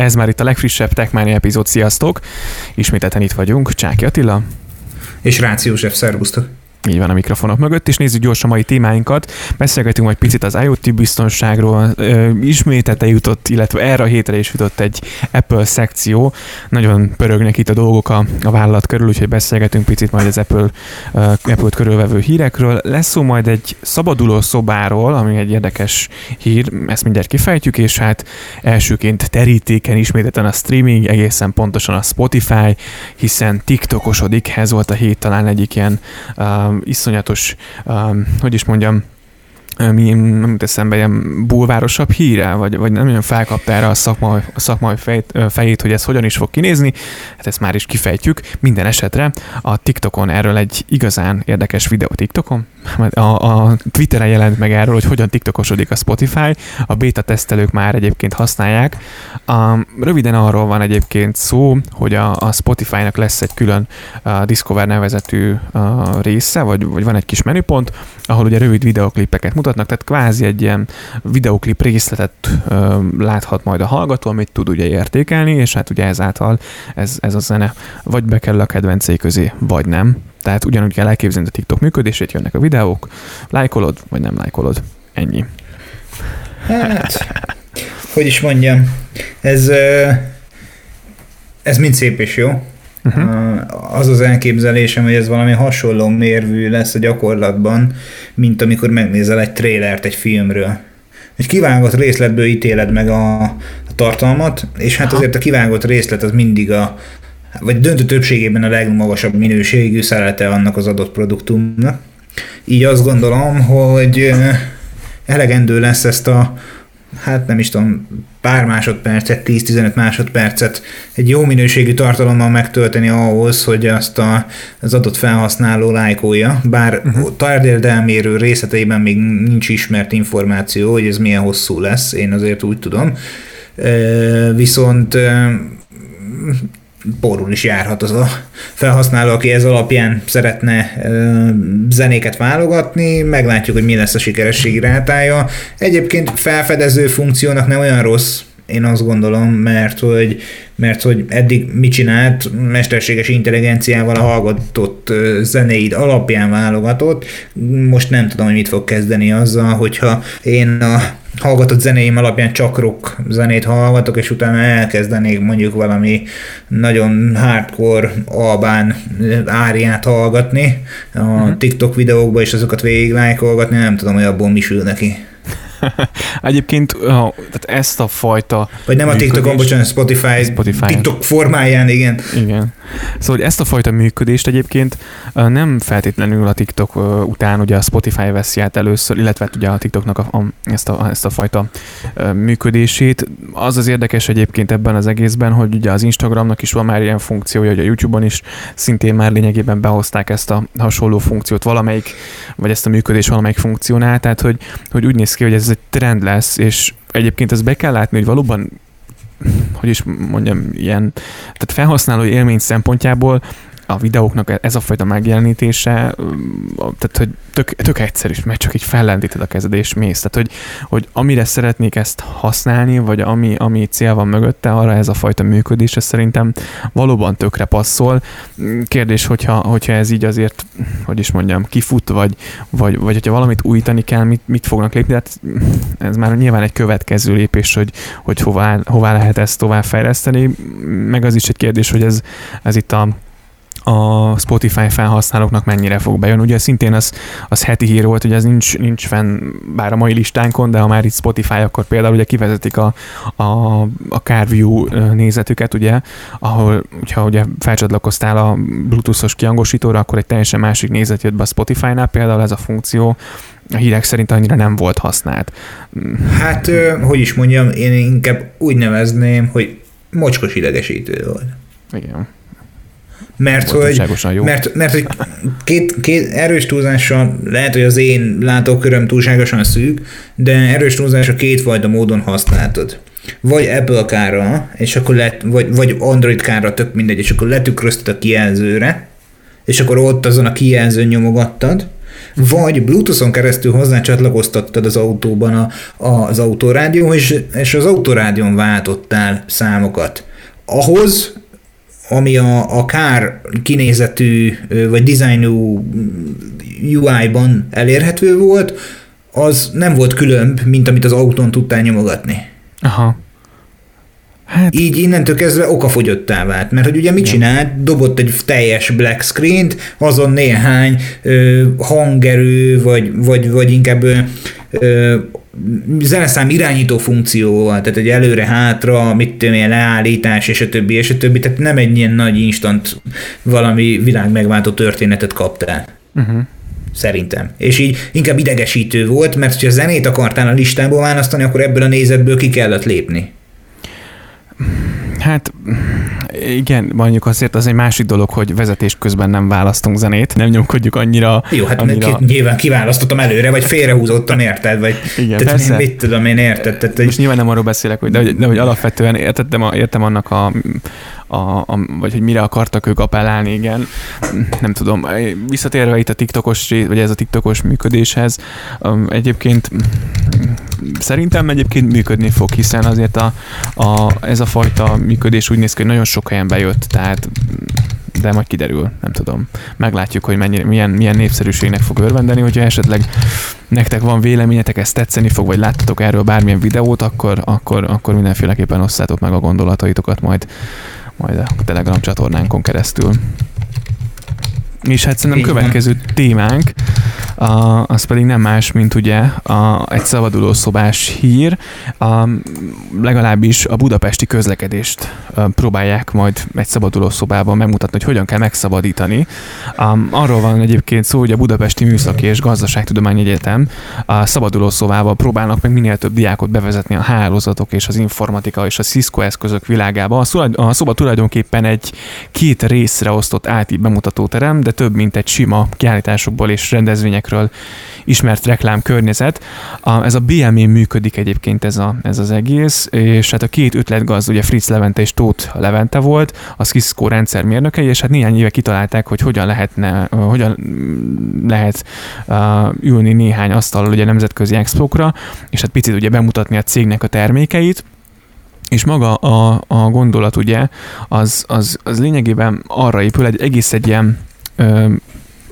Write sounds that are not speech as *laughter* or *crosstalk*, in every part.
Ez már itt a legfrissebb Techmania epizód, sziasztok! Ismételten itt vagyunk, Csáki Attila. És Ráci József, szervusztok! Így van a mikrofonok mögött, és nézzük gyorsan mai témáinkat. Beszélgetünk majd picit az IoT biztonságról. Ismétete jutott, illetve erre a hétre is jutott egy Apple szekció. Nagyon pörögnek itt a dolgok a, a vállalat körül, úgyhogy beszélgetünk picit majd az Apple, Apple-t körülvevő hírekről. Lesz szó majd egy szabaduló szobáról, ami egy érdekes hír, ezt mindjárt kifejtjük, és hát elsőként terítéken ismételten a streaming, egészen pontosan a Spotify, hiszen TikTokosodik, ez volt a hét talán egyik ilyen uh, iszonyatos, um, hogy is mondjam, mi nem eszembe ilyen bulvárosabb híre, vagy, vagy nem olyan felkapta erre a szakmai, a szakmai fejt, fejét, hogy ez hogyan is fog kinézni, hát ezt már is kifejtjük. Minden esetre a TikTokon erről egy igazán érdekes videó TikTokon, a, a Twitteren jelent meg erről, hogy hogyan TikTokosodik a Spotify, a beta tesztelők már egyébként használják. A, röviden arról van egyébként szó, hogy a, a Spotify-nak lesz egy külön a Discover nevezetű a része, vagy, vagy van egy kis menüpont, ahol ugye rövid videoklipeket mutatnak, tehát kvázi egy ilyen videoklip részletet ö, láthat majd a hallgató, amit tud ugye értékelni, és hát ugye ezáltal ez, ez a zene vagy bekerül a kedvencei közé, vagy nem. Tehát ugyanúgy kell elképzelni a TikTok működését, jönnek a videók, lájkolod, vagy nem lájkolod. Ennyi. Hát, hogy is mondjam, ez, ez mind szép és jó. Uh-huh. Az az elképzelésem, hogy ez valami hasonló mérvű lesz a gyakorlatban, mint amikor megnézel egy trélert egy filmről. Egy kivágott részletből ítéled meg a, a tartalmat, és hát azért a kivágott részlet az mindig a, vagy döntő többségében a legmagasabb minőségű szelete annak az adott produktumnak. Így azt gondolom, hogy elegendő lesz ezt a hát nem is tudom, pár másodpercet, 10-15 másodpercet egy jó minőségű tartalommal megtölteni ahhoz, hogy azt a, az adott felhasználó lájkolja, bár uh-huh. tárgyérdelmérő részleteiben még nincs ismert információ, hogy ez milyen hosszú lesz, én azért úgy tudom. Viszont borul is járhat az a felhasználó, aki ez alapján szeretne zenéket válogatni, meglátjuk, hogy mi lesz a sikerességi rátája. Egyébként felfedező funkciónak nem olyan rossz, én azt gondolom, mert hogy, mert hogy eddig mit csinált, mesterséges intelligenciával a hallgatott zenéid alapján válogatott, most nem tudom, hogy mit fog kezdeni azzal, hogyha én a hallgatott zenéim alapján csak rock zenét hallgatok, és utána elkezdenék mondjuk valami nagyon hardcore albán áriát hallgatni a uh-huh. TikTok videókba, és azokat végig lájkolgatni, nem tudom, hogy abból mi sül neki. *laughs* Egyébként tehát ezt a fajta... Vagy nem a TikTokon, bocsánat, Spotify, Spotify TikTok formáján, igen. Igen. Szóval hogy ezt a fajta működést egyébként nem feltétlenül a TikTok után ugye a Spotify veszi át először, illetve hát ugye a TikToknak a, a, ezt, a, ezt a fajta működését. Az az érdekes egyébként ebben az egészben, hogy ugye az Instagramnak is van már ilyen funkciója, hogy a YouTube-on is szintén már lényegében behozták ezt a hasonló funkciót valamelyik, vagy ezt a működés valamelyik funkcionál, tehát hogy, hogy úgy néz ki, hogy ez egy trend lesz, és egyébként ezt be kell látni, hogy valóban hogy is mondjam, ilyen, tehát felhasználó élmény szempontjából a videóknak ez a fajta megjelenítése, tehát hogy tök, tök egyszerű, mert csak így fellendíted a kezed és mész. Tehát, hogy, hogy amire szeretnék ezt használni, vagy ami, ami cél van mögötte, arra ez a fajta működés, ez szerintem valóban tökre passzol. Kérdés, hogyha, hogyha ez így azért, hogy is mondjam, kifut, vagy, vagy, vagy hogyha valamit újítani kell, mit, mit fognak lépni, tehát ez már nyilván egy következő lépés, hogy, hogy hová, hová lehet ezt tovább fejleszteni, meg az is egy kérdés, hogy ez, ez itt a a Spotify felhasználóknak mennyire fog bejönni. Ugye szintén az, az heti hír volt, hogy ez nincs, nincs fenn bár a mai listánkon, de ha már itt Spotify, akkor például ugye kivezetik a, a, a CarView nézetüket, ugye, ahol, hogyha ugye felcsatlakoztál a Bluetooth-os kiangosítóra, akkor egy teljesen másik nézet jött be a Spotify-nál, például ez a funkció, a hírek szerint annyira nem volt használt. Hát, hogy is mondjam, én inkább úgy nevezném, hogy mocskos idegesítő volt. Igen. Mert hogy, jó. Mert, mert hogy két, két erős túlzással, lehet, hogy az én látóköröm túlságosan szűk, de erős túlzással kétfajta módon használtad. Vagy Apple kára, és akkor let, vagy, vagy Android kára, tök mindegy, és akkor letükrözted a kijelzőre, és akkor ott azon a kijelzőn nyomogattad, vagy Bluetooth-on keresztül hozzá csatlakoztattad az autóban a, a, az autórádió, és, és az autórádión váltottál számokat. Ahhoz, ami a, a kár kinézetű vagy dizájnú UI-ban elérhető volt, az nem volt különb, mint amit az autón tudtál nyomogatni. Aha. Hát... Így innentől kezdve okafogyottá vált, mert hogy ugye mit csinált? Dobott egy teljes black screen-t, azon néhány ö, hangerő, vagy, vagy, vagy inkább ö, ö, zeneszám irányító funkcióval, tehát egy előre-hátra, mit tudom én, leállítás, és a többi, és a többi, tehát nem egy ilyen nagy instant valami világ megváltó történetet kaptál. Uh-huh. Szerintem. És így inkább idegesítő volt, mert ha zenét akartál a listából választani, akkor ebből a nézetből ki kellett lépni. Hát igen, mondjuk azért az egy másik dolog, hogy vezetés közben nem választunk zenét, nem nyomkodjuk annyira. Jó, hát annyira... nyilván kiválasztottam előre, vagy félrehúzottam, érted? Vagy, igen, tehát persze. mit tudom én, érted? Tehát, Most nyilván nem arról beszélek, hogy, de, de, de hogy alapvetően értettem, értem annak a, a, a, vagy hogy mire akartak ők appellálni, igen. Nem tudom. Visszatérve itt a TikTokos, vagy ez a TikTokos működéshez, egyébként szerintem egyébként működni fog, hiszen azért a, a, ez a fajta működés úgy néz ki, hogy nagyon sok helyen bejött, tehát de majd kiderül, nem tudom. Meglátjuk, hogy mennyire, milyen, milyen népszerűségnek fog örvendeni, hogyha esetleg nektek van véleményetek, ezt tetszeni fog, vagy láttatok erről bármilyen videót, akkor, akkor, akkor mindenféleképpen osszátok meg a gondolataitokat majd, majd a Telegram csatornánkon keresztül. És hát szerintem következő témánk, a, az pedig nem más, mint ugye a, egy szabaduló szobás hír. A, legalábbis a budapesti közlekedést a, próbálják majd egy szabaduló szobában megmutatni, hogy hogyan kell megszabadítani. A, arról van egyébként szó, hogy a Budapesti Műszaki és Gazdaságtudományi Egyetem a szabaduló szobával próbálnak meg minél több diákot bevezetni a hálózatok és az informatika és a Cisco eszközök világába. A, szoba tulajdonképpen egy két részre osztott IT bemutatóterem, de több mint egy sima kiállításokból és rendezvényekről ismert reklám környezet. A, ez a BME működik egyébként ez, a, ez az egész, és hát a két ötletgazd, ugye Fritz Levente és Tóth Levente volt, a Cisco rendszermérnökei, és hát néhány éve kitalálták, hogy hogyan lehetne, hogyan lehet uh, ülni néhány asztalról ugye nemzetközi expokra, és hát picit ugye bemutatni a cégnek a termékeit, és maga a, a gondolat ugye, az, az, az lényegében arra épül, egy egész egy ilyen ö,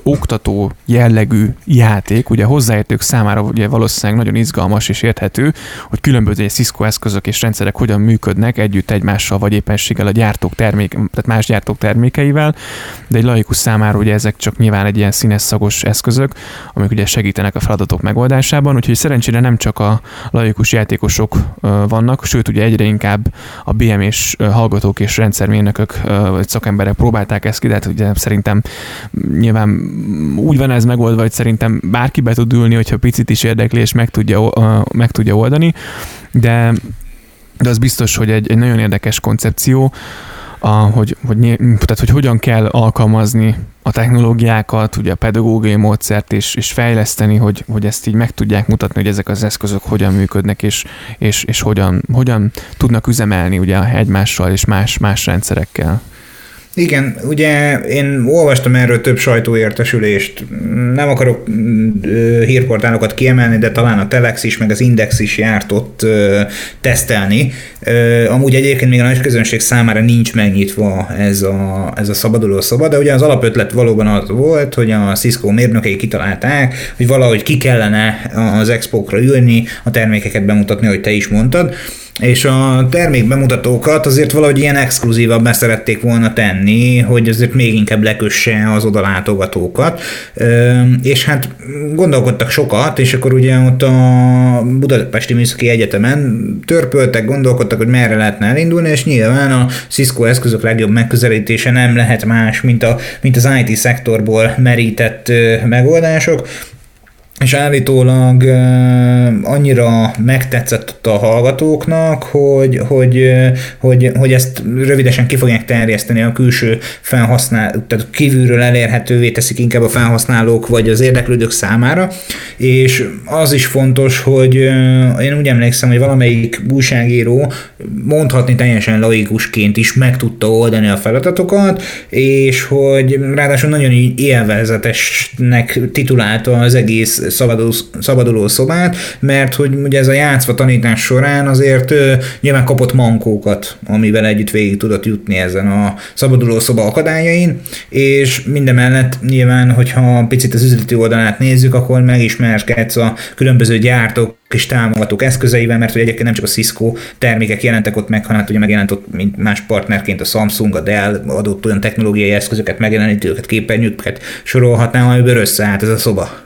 oktató jellegű játék, ugye hozzáértők számára ugye valószínűleg nagyon izgalmas és érthető, hogy különböző Cisco eszközök és rendszerek hogyan működnek együtt egymással, vagy éppenséggel a gyártók termék, tehát más gyártók termékeivel, de egy laikus számára ugye ezek csak nyilván egy ilyen színes szagos eszközök, amik ugye segítenek a feladatok megoldásában, úgyhogy szerencsére nem csak a laikus játékosok vannak, sőt ugye egyre inkább a BM és hallgatók és rendszermérnökök vagy szakemberek próbálták ezt ki, de hát ugye szerintem nyilván úgy van ez megoldva, hogy szerintem bárki be tud ülni, hogyha picit is érdekli, és meg tudja, meg tudja oldani, de, de az biztos, hogy egy, egy nagyon érdekes koncepció, a, hogy, hogy, tehát, hogy hogyan kell alkalmazni a technológiákat, ugye a pedagógiai módszert és, és fejleszteni, hogy, hogy ezt így meg tudják mutatni, hogy ezek az eszközök hogyan működnek, és, és, és hogyan, hogyan tudnak üzemelni ugye egymással és más, más rendszerekkel. Igen, ugye én olvastam erről több sajtóértesülést, nem akarok hírportálokat kiemelni, de talán a Telex is, meg az Index is járt ott tesztelni. Amúgy egyébként még a nagy közönség számára nincs megnyitva ez a, ez a szabaduló szoba, de ugye az alapötlet valóban az volt, hogy a Cisco mérnökei kitalálták, hogy valahogy ki kellene az expókra ülni, a termékeket bemutatni, hogy te is mondtad, és a termék bemutatókat azért valahogy ilyen exkluzívabbá szerették volna tenni, hogy azért még inkább lekösse az oda látogatókat, és hát gondolkodtak sokat, és akkor ugye ott a Budapesti Műszaki Egyetemen törpöltek, gondolkodtak, hogy merre lehetne elindulni, és nyilván a Cisco eszközök legjobb megközelítése nem lehet más, mint, a, mint az IT szektorból merített megoldások, és állítólag annyira megtetszett a hallgatóknak, hogy, hogy, hogy, hogy ezt rövidesen ki fogják terjeszteni a külső felhasználók, tehát kívülről elérhetővé teszik inkább a felhasználók vagy az érdeklődők számára, és az is fontos, hogy én úgy emlékszem, hogy valamelyik újságíró mondhatni teljesen laikusként is meg tudta oldani a feladatokat, és hogy ráadásul nagyon élvezetesnek titulálta az egész szabaduló, szabaduló szobát, mert hogy ugye ez a játszva tanítás során azért nyilván kapott mankókat, amivel együtt végig tudott jutni ezen a szabaduló szoba akadályain, és mindemellett nyilván, hogyha picit az üzleti oldalát nézzük, akkor megismerkedsz a különböző gyártók és támogatók eszközeivel, mert hogy egyébként nem csak a Cisco termékek jelentek ott meg, hanem hát ugye megjelent ott mint más partnerként a Samsung, a Dell adott olyan technológiai eszközöket, megjelenítőket, képernyőket sorolhatnám, amiből összeállt ez a szoba.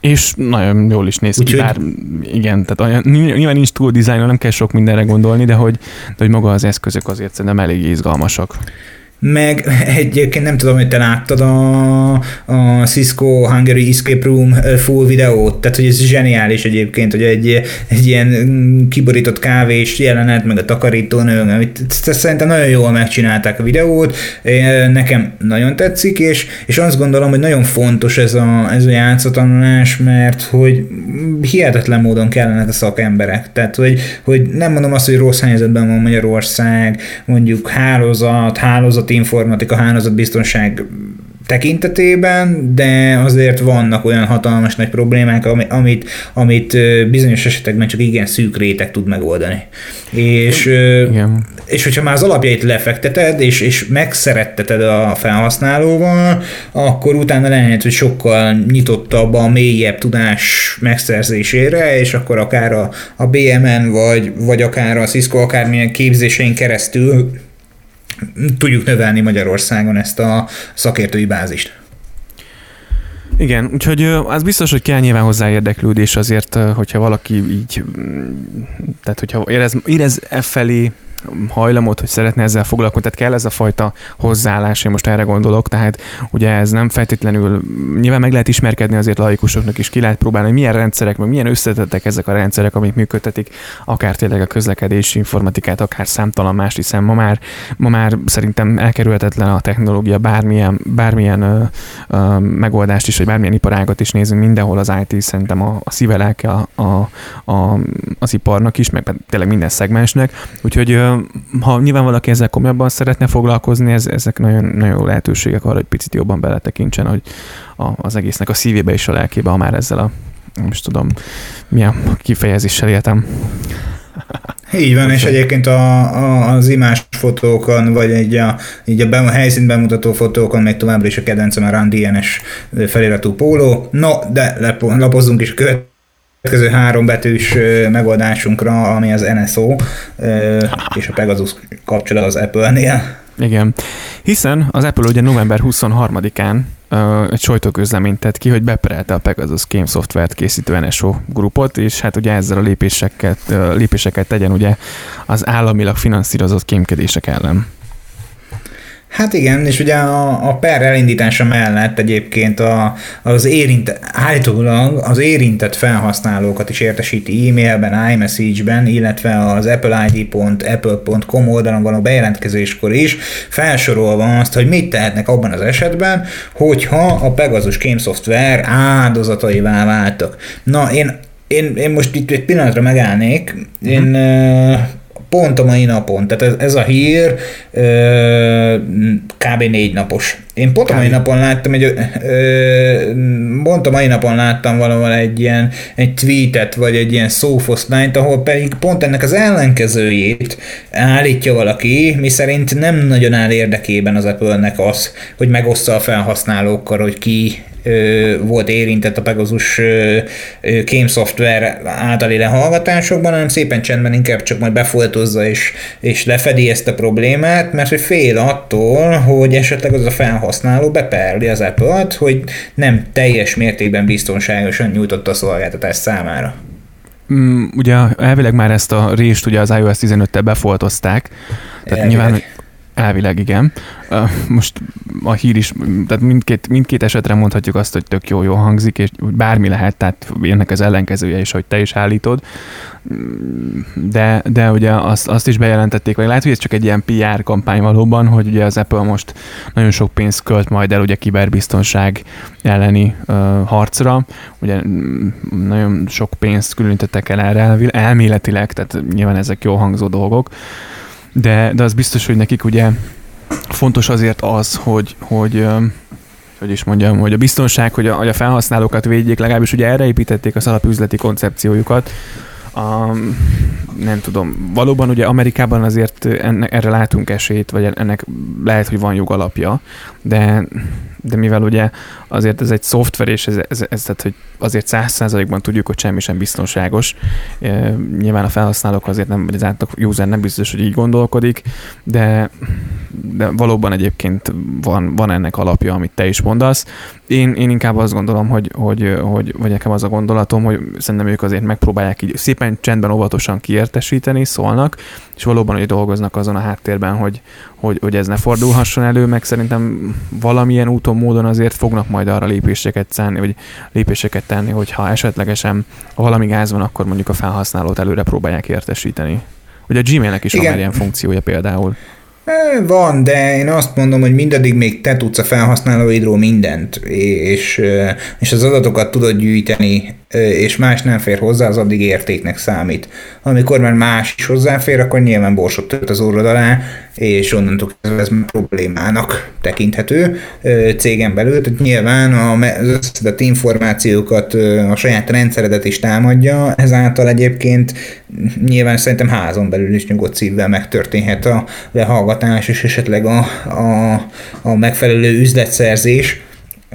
És nagyon jól is néz ki, bár igen, tehát olyan, nyilván nincs túl dizájn, nem kell sok mindenre gondolni, de hogy, de hogy maga az eszközök azért szerintem elég izgalmasak meg egyébként nem tudom, hogy te láttad a, a Cisco Hungary Escape Room full videót, tehát hogy ez zseniális egyébként, hogy egy, egy ilyen kiborított kávés jelenet, meg a takarítónő, amit szerintem nagyon jól megcsinálták a videót, nekem nagyon tetszik, és, és azt gondolom, hogy nagyon fontos ez a, ez a játszatanulás, mert hogy hihetetlen módon kellene a szakemberek, tehát hogy, hogy nem mondom azt, hogy rossz helyzetben van Magyarország, mondjuk hálózat, hálózat informatika, biztonság tekintetében, de azért vannak olyan hatalmas nagy problémák, amit, amit bizonyos esetekben csak igen szűk réteg tud megoldani. És, igen. és hogyha már az alapjait lefekteted, és, és megszeretteted a felhasználóval, akkor utána lehet, hogy sokkal nyitottabb a mélyebb tudás megszerzésére, és akkor akár a, a BMN, vagy, vagy akár a Cisco akármilyen képzésein keresztül tudjuk növelni Magyarországon ezt a szakértői bázist. Igen, úgyhogy az biztos, hogy kell nyilván hozzá érdeklődés azért, hogyha valaki így, tehát hogyha érez, érez e felé hajlamot, hogy szeretne ezzel foglalkozni, tehát kell ez a fajta hozzáállás, én most erre gondolok, tehát ugye ez nem feltétlenül, nyilván meg lehet ismerkedni azért laikusoknak is, ki lehet próbálni, hogy milyen rendszerek, meg milyen összetettek ezek a rendszerek, amik működtetik, akár tényleg a közlekedési informatikát, akár számtalan más, hiszen ma már, ma már szerintem elkerülhetetlen a technológia, bármilyen, bármilyen ö, ö, megoldást is, vagy bármilyen iparágat is nézünk, mindenhol az IT szerintem a, a szívelelke a, a, a, az iparnak is, meg tényleg minden szegmensnek, úgyhogy ha nyilván valaki ezzel komolyabban szeretne foglalkozni, ez, ezek nagyon, nagyon jó lehetőségek arra, hogy picit jobban beletekintsen, hogy a, az egésznek a szívébe és a lelkébe, ha már ezzel a, nem is tudom, milyen kifejezéssel éltem. Így van, és egyébként a, a, az imás fotókon, vagy egy a, így a, be, a helyszínt bemutató fotókon még továbbra is a kedvencem a Run DNS feliratú póló. No, de lapozzunk is követ következő három betűs megoldásunkra, ami az NSO és a Pegasus kapcsolat az Apple-nél. Igen, hiszen az Apple ugye november 23-án uh, egy sajtóközleményt tett ki, hogy beperelte a Pegasus Game Software-t készítő NSO grupot, és hát ugye ezzel a lépéseket, uh, lépéseket tegyen ugye az államilag finanszírozott kémkedések ellen. Hát igen, és ugye a, a per elindítása mellett egyébként a, az érintett, állítólag az érintett felhasználókat is értesíti e-mailben, iMessage-ben, illetve az appleid.apple.com oldalon való bejelentkezéskor is, felsorolva azt, hogy mit tehetnek abban az esetben, hogyha a Pegasus Game Software áldozataivá váltak. Na, én én, én most itt egy pillanatra megállnék. Én uh-huh pont a mai napon, tehát ez, ez a hír kb. négy napos. Én pont a mai napon láttam egy, ö, pont a mai napon láttam valahol egy ilyen egy tweetet, vagy egy ilyen szófoszlányt, ahol pedig pont ennek az ellenkezőjét állítja valaki, mi szerint nem nagyon áll érdekében az Apple-nek az, hogy megoszta a felhasználókkal, hogy ki volt érintett a Pegasus Game Software általi lehallgatásokban, hanem szépen csendben inkább csak majd befoltozza és, és lefedi ezt a problémát, mert hogy fél attól, hogy esetleg az a felhasználó beperli az Apple-t, hogy nem teljes mértékben biztonságosan nyújtotta a szolgáltatást számára. Mm, ugye elvileg már ezt a rést ugye az iOS 15-tel befoltozták, tehát Elvileg. nyilván Elvileg igen. Most a hír is, tehát mindkét, mindkét esetre mondhatjuk azt, hogy tök jó, jó hangzik, és bármi lehet, tehát ennek az ellenkezője is, hogy te is állítod. De, de ugye azt, azt is bejelentették, vagy lehet, hogy ez csak egy ilyen PR kampány valóban, hogy ugye az Apple most nagyon sok pénzt költ majd el ugye kiberbiztonság elleni uh, harcra. Ugye nagyon sok pénzt különítettek el erre elméletileg, tehát nyilván ezek jó hangzó dolgok de, de az biztos, hogy nekik ugye fontos azért az, hogy, hogy hogy is mondjam, hogy a biztonság, hogy a, hogy a felhasználókat védjék, legalábbis ugye erre építették az alapüzleti koncepciójukat. A, nem tudom, valóban ugye Amerikában azért enne, erre látunk esélyt, vagy ennek lehet, hogy van jogalapja, de de mivel ugye azért ez egy szoftver, és ez, ez, ez tehát, hogy azért száz százalékban tudjuk, hogy semmi sem biztonságos. E, nyilván a felhasználók azért nem, vagy az átlag user nem biztos, hogy így gondolkodik, de, de valóban egyébként van, van ennek alapja, amit te is mondasz. Én, én inkább azt gondolom, hogy, hogy, hogy, vagy nekem az a gondolatom, hogy szerintem ők azért megpróbálják így szépen csendben, óvatosan kiértesíteni, szólnak, és valóban, hogy dolgoznak azon a háttérben, hogy, hogy, hogy ez ne fordulhasson elő, meg szerintem valamilyen úton, módon azért fognak majd arra lépéseket tenni, vagy lépéseket tenni, hogyha esetlegesen valami gáz van, akkor mondjuk a felhasználót előre próbálják értesíteni. Ugye a Gmailnek is Igen. van ilyen funkciója például. Van, de én azt mondom, hogy mindaddig még te tudsz a felhasználóidról mindent, és, és az adatokat tudod gyűjteni, és más nem fér hozzá, az addig értéknek számít. Amikor már más is hozzáfér, akkor nyilván borsot tört az orrod alá, és onnantól kezdve ez problémának tekinthető cégen belül. Tehát nyilván az összedett információkat a saját rendszeredet is támadja, ezáltal egyébként nyilván szerintem házon belül is nyugodt szívvel megtörténhet a lehallgatás és esetleg a, a, a megfelelő üzletszerzés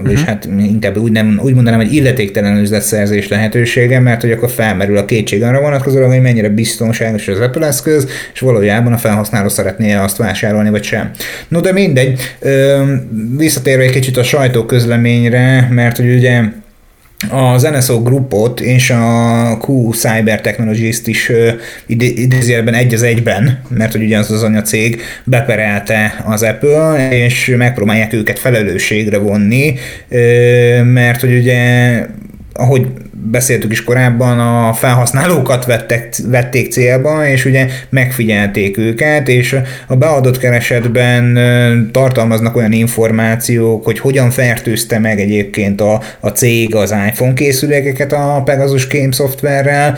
uh-huh. és hát inkább úgy, nem, úgy mondanám, hogy illetéktelen üzletszerzés lehetősége, mert hogy akkor felmerül a kétség arra vonatkozóan, hogy mennyire biztonságos az Apple eszköz, és valójában a felhasználó szeretné azt vásárolni, vagy sem. No, de mindegy, visszatérve egy kicsit a sajtóközleményre, mert hogy ugye az NSO Groupot és a Q Cyber Technologies-t is idézőjelben egy az egyben, mert hogy ugyanaz az anyacég beperelte az Apple, és megpróbálják őket felelősségre vonni, mert hogy ugye ahogy beszéltük is korábban, a felhasználókat vettek, vették célba, és ugye megfigyelték őket, és a beadott keresetben tartalmaznak olyan információk, hogy hogyan fertőzte meg egyébként a, a cég az iPhone készülékeket a Pegasus Game szoftverrel,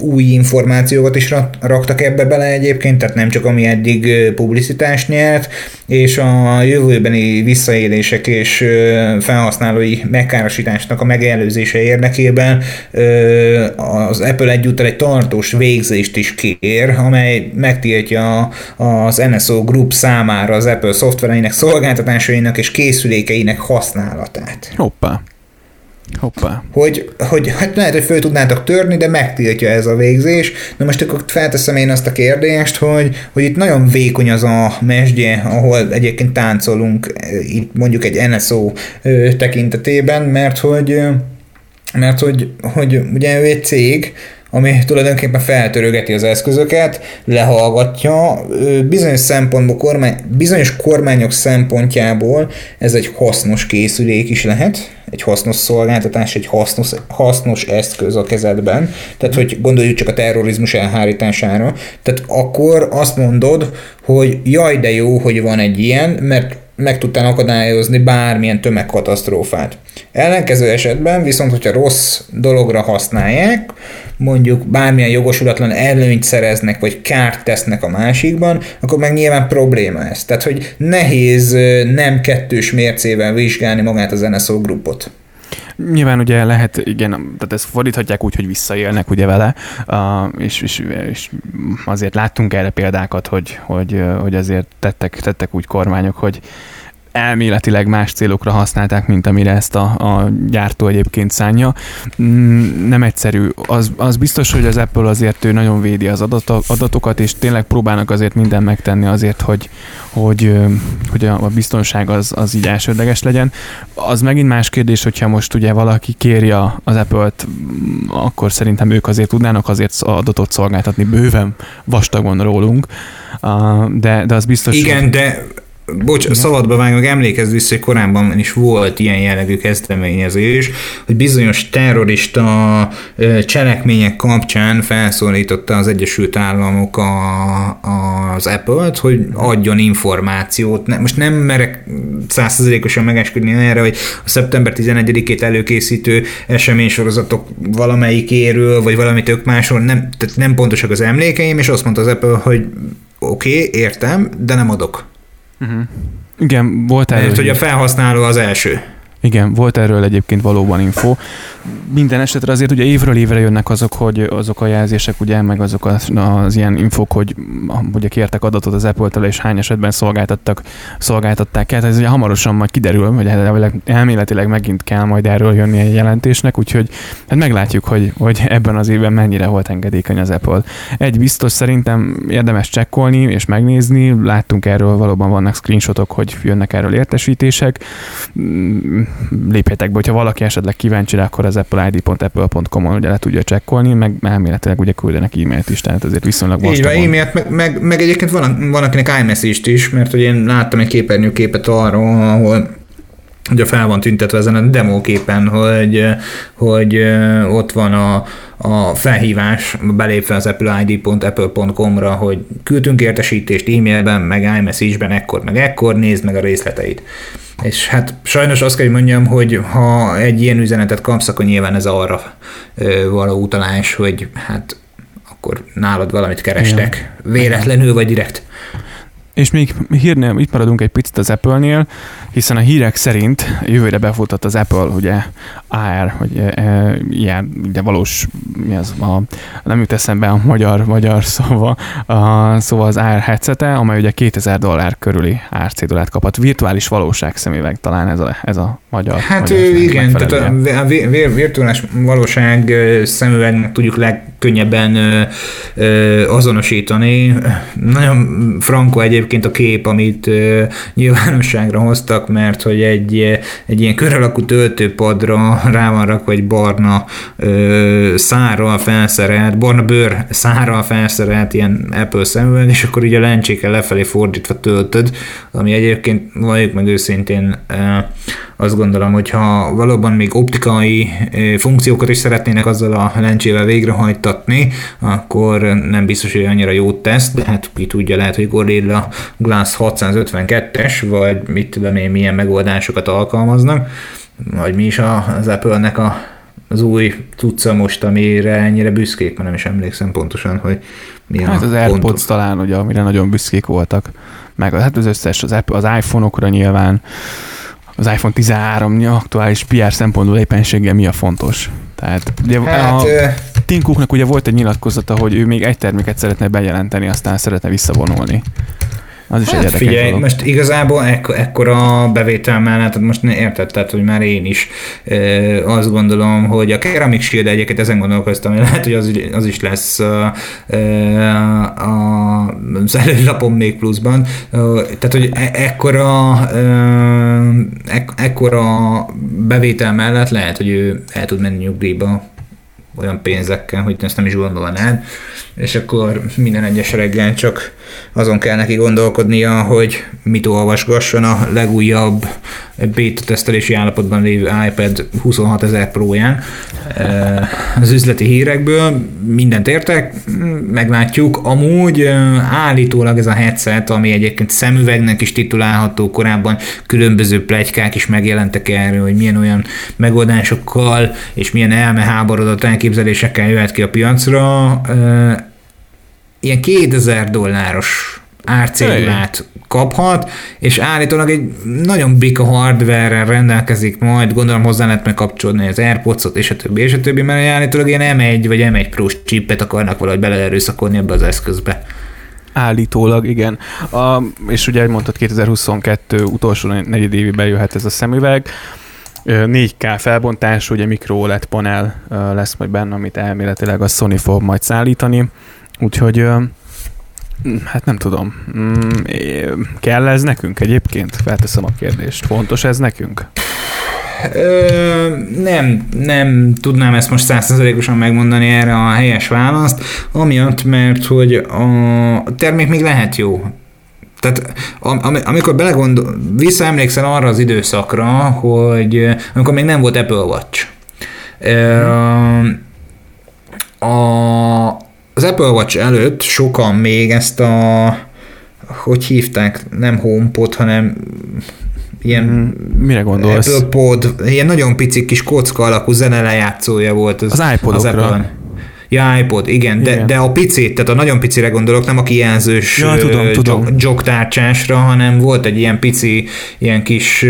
új információkat is raktak ebbe bele egyébként, tehát nem csak ami eddig publicitást nyert, és a jövőbeni visszaélések és felhasználói megkárosításnak a megelőzése érdekében az Apple egyúttal egy tartós végzést is kér, amely megtiltja az NSO Group számára az Apple szoftvereinek, szolgáltatásainak és készülékeinek használatát. Hoppá. Hoppá. Hogy, hogy hát lehet, hogy föl tudnátok törni, de megtiltja ez a végzés. Na most akkor felteszem én azt a kérdést, hogy, hogy itt nagyon vékony az a mesdje, ahol egyébként táncolunk, itt mondjuk egy NSO tekintetében, mert hogy mert hogy, hogy ugye ő egy cég, ami tulajdonképpen feltörögeti az eszközöket, lehallgatja. Bizonyos szempontból, kormány, bizonyos kormányok szempontjából ez egy hasznos készülék is lehet, egy hasznos szolgáltatás, egy hasznos, hasznos eszköz a kezedben, tehát hogy gondoljuk csak a terrorizmus elhárítására, tehát akkor azt mondod, hogy jaj de jó, hogy van egy ilyen, mert meg tudtál akadályozni bármilyen tömegkatasztrófát. Ellenkező esetben viszont, hogyha rossz dologra használják, mondjuk bármilyen jogosulatlan előnyt szereznek, vagy kárt tesznek a másikban, akkor meg nyilván probléma ez. Tehát, hogy nehéz nem kettős mércével vizsgálni magát az NSO grupot. Nyilván ugye lehet, igen, tehát ezt fordíthatják úgy, hogy visszaélnek ugye vele, és, és, és, azért láttunk erre példákat, hogy, hogy, hogy azért tettek, tettek úgy kormányok, hogy elméletileg más célokra használták, mint amire ezt a, a gyártó egyébként szánja. Mm, nem egyszerű. Az, az biztos, hogy az Apple azért ő nagyon védi az adatokat, és tényleg próbálnak azért minden megtenni azért, hogy, hogy, hogy a biztonság az, az így elsődleges legyen. Az megint más kérdés, hogyha most ugye valaki kéri az Apple-t, akkor szerintem ők azért tudnának azért adatot szolgáltatni bőven vastagon rólunk, de, de az biztos, Igen, hogy... de Bocs, Igen. szabadba vágok, emlékezz vissza, hogy korábban is volt ilyen jellegű kezdeményezés, hogy bizonyos terrorista cselekmények kapcsán felszólította az Egyesült Államok a, az Apple-t, hogy adjon információt. Most nem merek százszerzelékosan megesküdni erre, hogy a szeptember 11-ét előkészítő eseménysorozatok valamelyikéről, vagy valami tök másról, nem, tehát nem pontosak az emlékeim, és azt mondta az Apple, hogy oké, okay, értem, de nem adok. Uh-huh. Igen, volt erről. Mert hogy a felhasználó az első. Igen, volt erről egyébként valóban info. Minden esetre azért ugye évről évre jönnek azok, hogy azok a jelzések, ugye, meg azok az, az ilyen infok, hogy ugye kértek adatot az Apple-től, és hány esetben szolgáltattak, szolgáltatták el. Ez ugye hamarosan majd kiderül, hogy elméletileg megint kell majd erről jönni egy jelentésnek, úgyhogy hát meglátjuk, hogy, hogy ebben az évben mennyire volt engedékeny az Apple. Egy biztos szerintem érdemes csekkolni és megnézni, láttunk erről, valóban vannak screenshotok, hogy jönnek erről értesítések lépjetek be, hogyha valaki esetleg kíváncsi akkor az appleid.apple.com-on ugye le tudja csekkolni, meg elméletileg ugye küldenek e-mailt is, tehát azért viszonylag Így van, e-mailt, meg, meg, meg, egyébként van, van akinek iMessage-t is, mert hogy én láttam egy képernyőképet arról, ahol ugye fel van tüntetve ezen a demóképen, hogy, hogy ott van a, a felhívás belépve az appleid.apple.com-ra, hogy küldtünk értesítést e-mailben, meg iMessage-ben, ekkor, meg ekkor, nézd meg a részleteit. És hát sajnos azt kell, hogy mondjam, hogy ha egy ilyen üzenetet kapsz, akkor nyilván ez arra való utalás, hogy hát akkor nálad valamit kerestek, véletlenül vagy direkt. És még hírnél, itt maradunk egy picit az Apple-nél, hiszen a hírek szerint jövőre befutott az Apple, ugye AR, hogy e, e, ilyen, ugye valós, mi az, a, nem jut eszembe a magyar, magyar szóval, a, szóval az AR headsete, amely ugye 2000 dollár körüli árcédulát kaphat. Virtuális valóság szemüveg talán ez a, ez a magyar. Hát magyar igen, tehát a, a virtuális valóság szemüvegnek tudjuk legkönnyebben azonosítani. Nagyon franko egyébként a kép, amit nyilvánosságra hoztak, mert hogy egy, egy ilyen kör alakú töltőpadra rá van rakva egy barna szárral felszerelt, barna bőr szárral felszerelt ilyen Apple szemüveg, és akkor így a lencsékkel lefelé fordítva töltöd, ami egyébként valljuk meg őszintén azt gondolom, hogy ha valóban még optikai funkciókat is szeretnének azzal a lencsével végrehajtatni, akkor nem biztos, hogy annyira jót tesz, de hát ki tudja, lehet, hogy Gorilla Glass 652-es, vagy mit tudom én, milyen megoldásokat alkalmaznak, vagy mi is az Apple-nek a, az új tudca most, amire ennyire büszkék, mert nem is emlékszem pontosan, hogy mi hát az AirPods pontos. talán, ugye, amire nagyon büszkék voltak, meg hát az összes, az, Apple, az iPhone-okra nyilván, az iPhone 13 aktuális PR szempontból éppenséggel mi a fontos. Tehát ugye hát, a Tim Cooknak ugye volt egy nyilatkozata, hogy ő még egy terméket szeretne bejelenteni, aztán szeretne visszavonulni. Az is hát egy figyelj, dolog. most igazából ekk- ekkora bevétel mellett, most érted, tehát, hogy már én is e, azt gondolom, hogy a Ceramic Shield egyébként ezen gondolkoztam, hogy lehet, hogy az, az is lesz a, a, az előlapom még pluszban. Tehát, hogy e- ekkora, e, ekkora bevétel mellett lehet, hogy ő el tud menni nyugdíjba olyan pénzekkel, hogy ezt nem is gondolnád, és akkor minden egyes reggel csak azon kell neki gondolkodnia, hogy mit olvasgasson a legújabb beta tesztelési állapotban lévő iPad 26 ezer próján eh, az üzleti hírekből. Mindent értek, meglátjuk. Amúgy eh, állítólag ez a headset, ami egyébként szemüvegnek is titulálható, korábban különböző plegykák is megjelentek erről, hogy milyen olyan megoldásokkal és milyen elmeháborodott elképzelésekkel jöhet ki a piacra. Eh, ilyen 2000 dolláros árcédulát kaphat, és állítólag egy nagyon bika hardware rendelkezik majd, gondolom hozzá lehet megkapcsolni az Airpods-ot, és a többi, és a többi, mert állítólag ilyen M1 vagy M1 Pro chipet akarnak valahogy beleerőszakolni ebbe az eszközbe. Állítólag, igen. A, és ugye, mondtad, 2022 utolsó negyedévében jöhet ez a szemüveg. 4K felbontású, ugye mikro OLED panel lesz majd benne, amit elméletileg a Sony fog majd szállítani. Úgyhogy Hát nem tudom. Mm, kell ez nekünk egyébként? Felteszem a kérdést. Fontos ez nekünk? Ö, nem, nem tudnám ezt most százszerzalékosan megmondani erre a helyes választ, amiatt, mert hogy a termék még lehet jó. Tehát am, amikor belegondol, visszaemlékszel arra az időszakra, hogy amikor még nem volt Apple Watch. Ö, a, az Apple Watch előtt sokan még ezt a hogy hívták, nem HomePod, hanem ilyen mm, Mire gondolsz? Apple Pod, ilyen nagyon pici kis kocka alakú zenelejátszója volt az, az iPodokra. Az Apple. Ja, iPod, igen, igen. De, de a picit, tehát a nagyon picire gondolok, nem a kijelzős ja, tudom, tudom. jogtárcsásra, hanem volt egy ilyen pici, ilyen kis,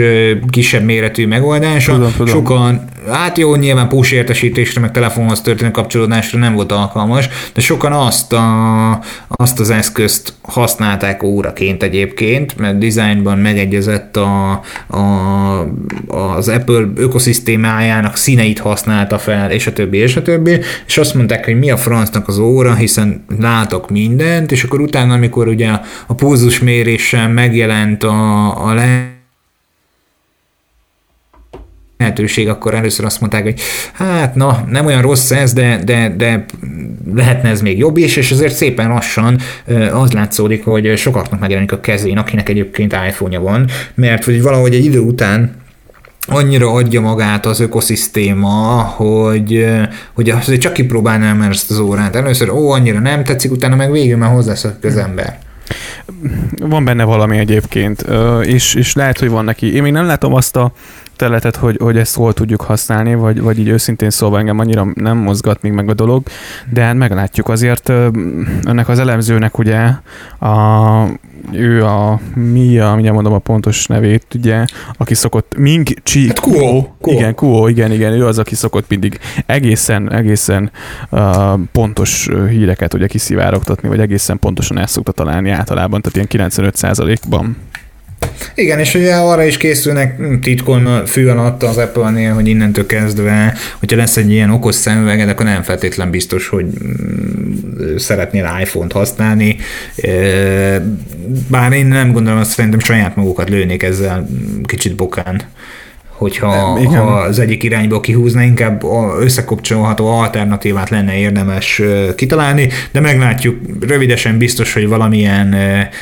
kisebb méretű megoldása. Tudom, tudom. Sokan hát jó, nyilván push értesítésre, meg telefonhoz történő kapcsolódásra nem volt alkalmas, de sokan azt, a, azt az eszközt használták óraként egyébként, mert dizájnban megegyezett a, a, az Apple ökoszisztémájának színeit használta fel, és a többi, és a többi, és azt mondták, hogy mi a francnak az óra, hiszen látok mindent, és akkor utána, amikor ugye a pulzusmérésen megjelent a, a le lehetőség, akkor először azt mondták, hogy hát na, nem olyan rossz ez, de, de, de lehetne ez még jobb is, és azért szépen lassan az látszódik, hogy sokaknak megjelenik a kezén, akinek egyébként iPhone-ja van, mert hogy valahogy egy idő után annyira adja magát az ökoszisztéma, hogy, hogy azért csak kipróbálnám ezt az órát. Először, ó, annyira nem tetszik, utána meg végül már hozzászok az ember. Van benne valami egyébként, és, és lehet, hogy van neki. Én még nem látom azt a területet, hogy, hogy ezt hol tudjuk használni, vagy, vagy így őszintén szóval engem annyira nem mozgat még meg a dolog, de hát meglátjuk azért ennek az elemzőnek ugye a, ő a mi a, mindjárt mondom a pontos nevét, ugye, aki szokott Ming Chi hát Kuo. Kuo. Igen, Kuo, igen, igen, ő az, aki szokott mindig egészen, egészen uh, pontos híreket ugye kiszivárogtatni, vagy egészen pontosan el szokta találni általában, tehát ilyen 95%-ban. Igen, és ugye arra is készülnek titkon fű alatt az Apple-nél, hogy innentől kezdve, hogyha lesz egy ilyen okos szemüveged, akkor nem feltétlen biztos, hogy mm, szeretnél iPhone-t használni. Bár én nem gondolom, azt szerintem saját magukat lőnék ezzel kicsit bokán hogyha Igen. ha az egyik irányba kihúzna, inkább összekapcsolható alternatívát lenne érdemes kitalálni, de meglátjuk, rövidesen biztos, hogy valamilyen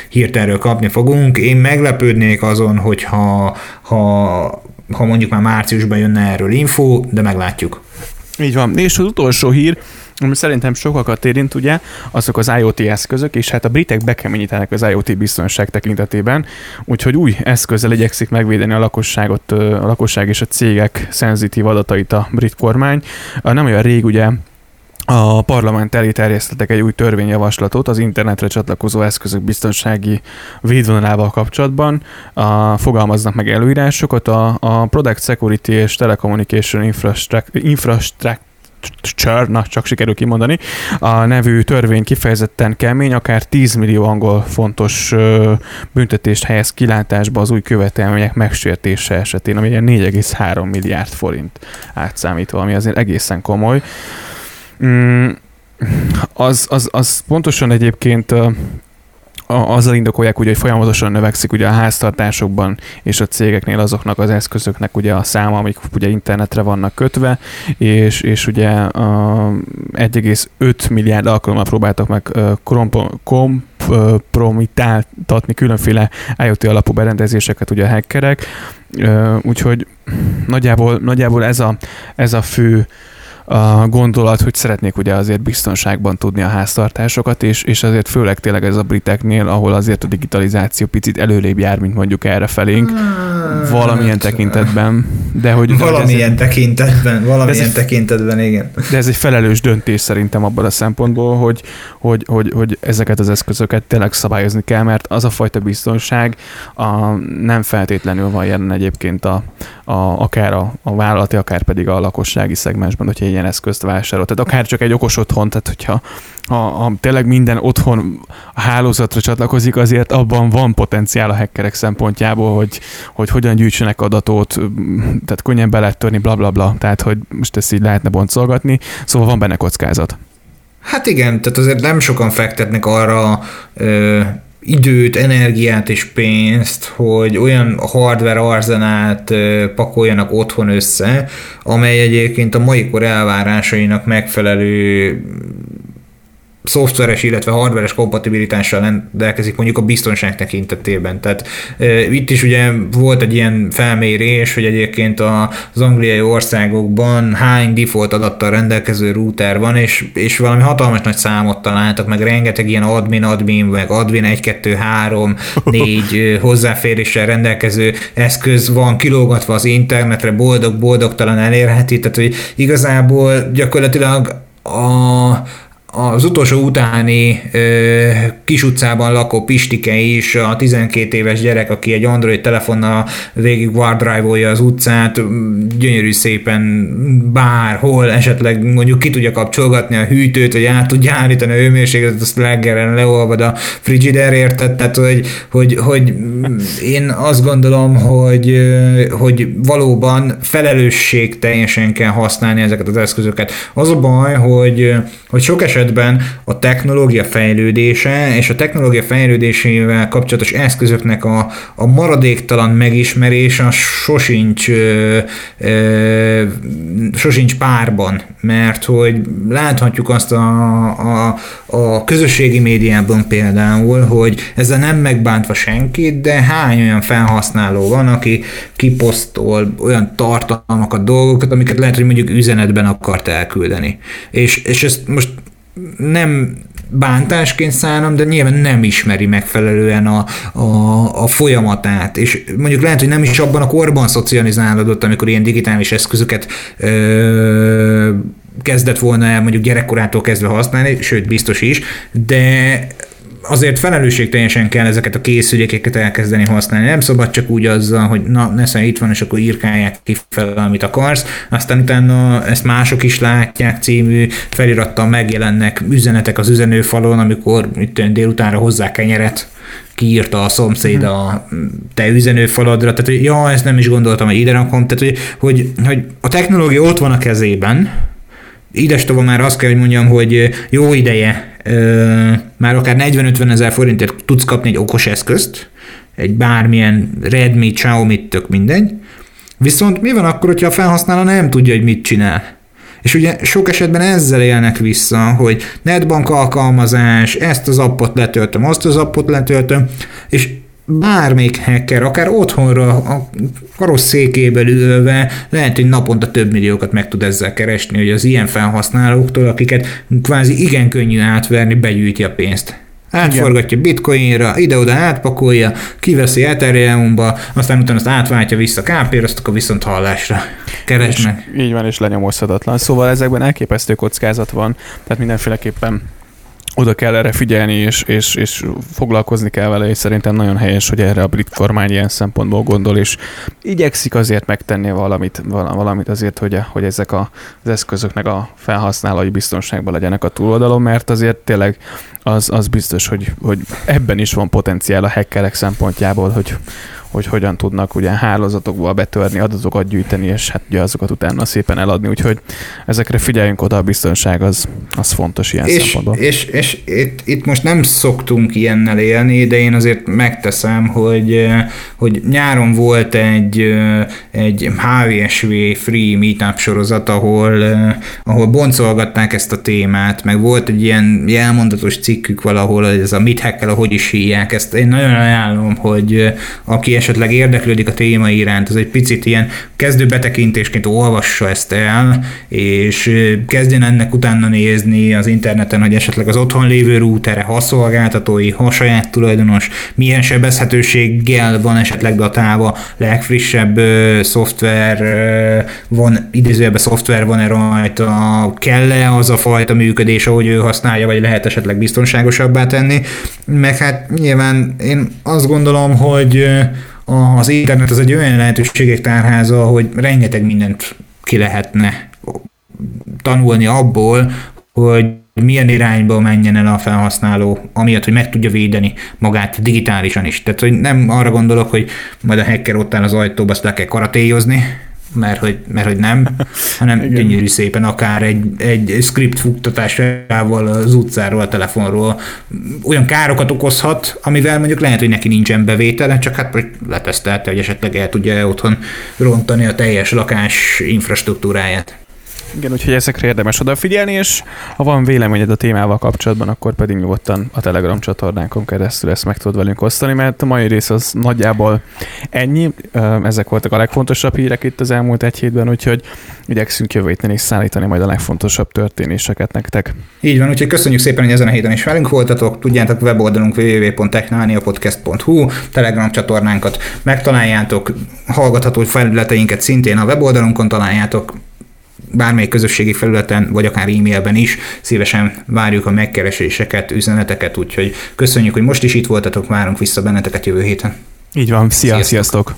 hírt erről kapni fogunk. Én meglepődnék azon, hogyha ha, ha mondjuk már márciusban jönne erről info, de meglátjuk. Így van. És az utolsó hír, ami szerintem sokakat érint, ugye, azok az IoT eszközök, és hát a britek bekeményítenek az IoT biztonság tekintetében, úgyhogy új eszközzel igyekszik megvédeni a lakosságot, a lakosság és a cégek szenzitív adatait a brit kormány. Nem olyan rég ugye a parlament elé terjesztettek egy új törvényjavaslatot az internetre csatlakozó eszközök biztonsági védvonalával kapcsolatban. A, fogalmaznak meg előírásokat. A, a Product Security és Telecommunication Infrastructure, Infrastructure Csör, na csak sikerül kimondani, a nevű törvény kifejezetten kemény, akár 10 millió angol fontos büntetést helyez kilátásba az új követelmények megsértése esetén, ami 4,3 milliárd forint átszámítva, ami azért egészen komoly. Mm, az, az, az pontosan egyébként azzal indokolják, ugye, hogy folyamatosan növekszik ugye a háztartásokban és a cégeknél azoknak az eszközöknek ugye a száma, amik ugye internetre vannak kötve, és, és ugye 1,5 milliárd alkalommal próbáltak meg kompromitáltatni különféle IoT alapú berendezéseket ugye a hackerek, úgyhogy nagyjából, nagyjából ez, a, ez a fő a gondolat, hogy szeretnék ugye azért biztonságban tudni a háztartásokat, és, és azért főleg tényleg ez a briteknél, ahol azért a digitalizáció picit előrébb jár, mint mondjuk erre felénk, hmm. valamilyen tekintetben. De hogy, valamilyen ez, tekintetben, valamilyen ez tekintetben, igen. De ez egy felelős döntés szerintem abban a szempontból, hogy, hogy, hogy, hogy ezeket az eszközöket tényleg szabályozni kell, mert az a fajta biztonság a, nem feltétlenül van jelen egyébként a, a, akár a, a vállalati, akár pedig a lakossági szegmensben, hogyha ilyen eszközt vásárol. Tehát akár csak egy okos otthon, tehát hogyha ha, ha tényleg minden otthon a hálózatra csatlakozik, azért abban van potenciál a hackerek szempontjából, hogy, hogy hogyan gyűjtsenek adatot, tehát könnyen be lehet törni, bla bla bla, tehát hogy most ezt így lehetne boncolgatni, szóval van benne kockázat. Hát igen, tehát azért nem sokan fektetnek arra ö, időt, energiát és pénzt, hogy olyan hardware arzenát pakoljanak otthon össze, amely egyébként a mai kor elvárásainak megfelelő szoftveres, illetve hardveres kompatibilitással rendelkezik mondjuk a biztonság tekintetében. Tehát e, itt is ugye volt egy ilyen felmérés, hogy egyébként az angliai országokban hány default adattal rendelkező router van, és, és valami hatalmas nagy számot találtak, meg rengeteg ilyen admin, admin, meg admin 1, 2, 3, 4 hozzáféréssel rendelkező eszköz van kilógatva az internetre, boldog-boldogtalan elérheti, tehát hogy igazából gyakorlatilag a, az utolsó utáni ö, kis utcában lakó Pistike is, a 12 éves gyerek, aki egy Android telefonnal végig wardrive az utcát, gyönyörű szépen bárhol esetleg mondjuk ki tudja kapcsolgatni a hűtőt, vagy át tudja állítani a hőmérsékletet, azt leggeren leolvad a frigiderért, tehát hogy, hogy, hogy én azt gondolom, hogy, hogy valóban felelősség teljesen kell használni ezeket az eszközöket. Az a baj, hogy, hogy sok esetben esetben a technológia fejlődése és a technológia fejlődésével kapcsolatos eszközöknek a, a maradéktalan megismerése sosincs, ö, ö, sosincs párban, mert hogy láthatjuk azt a, a, a közösségi médiában például, hogy ezzel nem megbántva senkit, de hány olyan felhasználó van, aki kiposztol olyan tartalmakat, dolgokat, amiket lehet, hogy mondjuk üzenetben akart elküldeni. És, és ezt most nem bántásként szánom, de nyilván nem ismeri megfelelően a, a, a folyamatát, és mondjuk lehet, hogy nem is abban a korban szocializálódott, amikor ilyen digitális eszközöket ö, kezdett volna el mondjuk gyerekkorától kezdve használni, sőt biztos is, de azért felelősségteljesen kell ezeket a készülékeket elkezdeni használni. Nem szabad csak úgy azzal, hogy na, nesze itt van, és akkor írkálják ki fel, amit akarsz. Aztán utána ezt mások is látják című felirattal megjelennek üzenetek az üzenőfalon, amikor itt délutánra hozzá kenyeret kiírta a szomszéd a te üzenőfaladra, tehát hogy ja, ezt nem is gondoltam, hogy ide rakom, tehát hogy, hogy, hogy a technológia ott van a kezében, Idestova már azt kell, hogy mondjam, hogy jó ideje, már akár 40-50 ezer forintért tudsz kapni egy okos eszközt, egy bármilyen Redmi, Xiaomi, tök mindegy. Viszont mi van akkor, hogyha a felhasználó nem tudja, hogy mit csinál? És ugye sok esetben ezzel élnek vissza, hogy netbank alkalmazás, ezt az appot letöltöm, azt az appot letöltöm, és bármelyik hacker, akár otthonra, a karosszékéből ülve, lehet, hogy naponta több milliókat meg tud ezzel keresni, hogy az ilyen felhasználóktól, akiket kvázi igen könnyű átverni, begyűjti a pénzt. Átforgatja bitcoinra, ide-oda átpakolja, kiveszi Ethereum-ba, aztán utána azt átváltja vissza KP-ra, azt akkor viszont hallásra keresnek. És így van, és lenyomozhatatlan. Szóval ezekben elképesztő kockázat van, tehát mindenféleképpen oda kell erre figyelni, és, és, és foglalkozni kell vele, és szerintem nagyon helyes, hogy erre a brit kormány ilyen szempontból gondol, és igyekszik azért megtenni valamit, valamit azért, hogy, hogy ezek a, az eszközöknek a felhasználói biztonságban legyenek a túloldalon, mert azért tényleg az, az biztos, hogy, hogy ebben is van potenciál a hackerek szempontjából, hogy, hogy hogyan tudnak ugye hálózatokból betörni, adatokat gyűjteni, és hát ugye azokat utána szépen eladni, úgyhogy ezekre figyeljünk oda, a biztonság az, az fontos ilyen és, szempontból. És, és itt, itt, most nem szoktunk ilyennel élni, de én azért megteszem, hogy, hogy nyáron volt egy, egy HVSV free meetup sorozat, ahol, ahol boncolgatták ezt a témát, meg volt egy ilyen jelmondatos cikkük valahol, hogy ez a mit hackkel, ahogy is hívják, ezt én nagyon ajánlom, hogy aki esetleg érdeklődik a téma iránt, az egy picit ilyen kezdő betekintésként olvassa ezt el, és kezdjen ennek utána nézni az interneten, hogy esetleg az otthon lévő rútere, ha szolgáltatói, ha saját tulajdonos, milyen sebezhetőséggel van esetleg datálva, legfrissebb ö, szoftver ö, van, idézőjelben szoftver van-e rajta, kell-e az a fajta működés, ahogy ő használja, vagy lehet esetleg biztonságosabbá tenni, meg hát nyilván én azt gondolom, hogy az internet az egy olyan lehetőségek tárháza, hogy rengeteg mindent ki lehetne tanulni abból, hogy milyen irányba menjen el a felhasználó, amiatt, hogy meg tudja védeni magát digitálisan is. Tehát, hogy nem arra gondolok, hogy majd a hacker ott áll az ajtóba, azt le kell karatéjozni, mert hogy, mert hogy nem, *laughs* hanem Igen. gyönyörű szépen akár egy, egy script futtatásával az utcáról, a telefonról olyan károkat okozhat, amivel mondjuk lehet, hogy neki nincsen bevétele, csak hát letesztelte, hogy esetleg el tudja otthon rontani a teljes lakás infrastruktúráját. Igen, úgyhogy ezekre érdemes odafigyelni, és ha van véleményed a témával kapcsolatban, akkor pedig nyugodtan a Telegram csatornánkon keresztül ezt meg tudod velünk osztani, mert a mai rész az nagyjából ennyi. Ezek voltak a legfontosabb hírek itt az elmúlt egy hétben, úgyhogy igyekszünk jövő héten is szállítani majd a legfontosabb történéseket nektek. Így van, úgyhogy köszönjük szépen, hogy ezen a héten is velünk voltatok. Tudjátok, weboldalunk www.technaniapodcast.hu, Telegram csatornánkat megtaláljátok, hallgatható felületeinket szintén a weboldalunkon találjátok, bármely közösségi felületen, vagy akár e-mailben is szívesen várjuk a megkereséseket, üzeneteket, úgyhogy köszönjük, hogy most is itt voltatok, várunk vissza benneteket jövő héten. Így van, szia, sziasztok! sziasztok.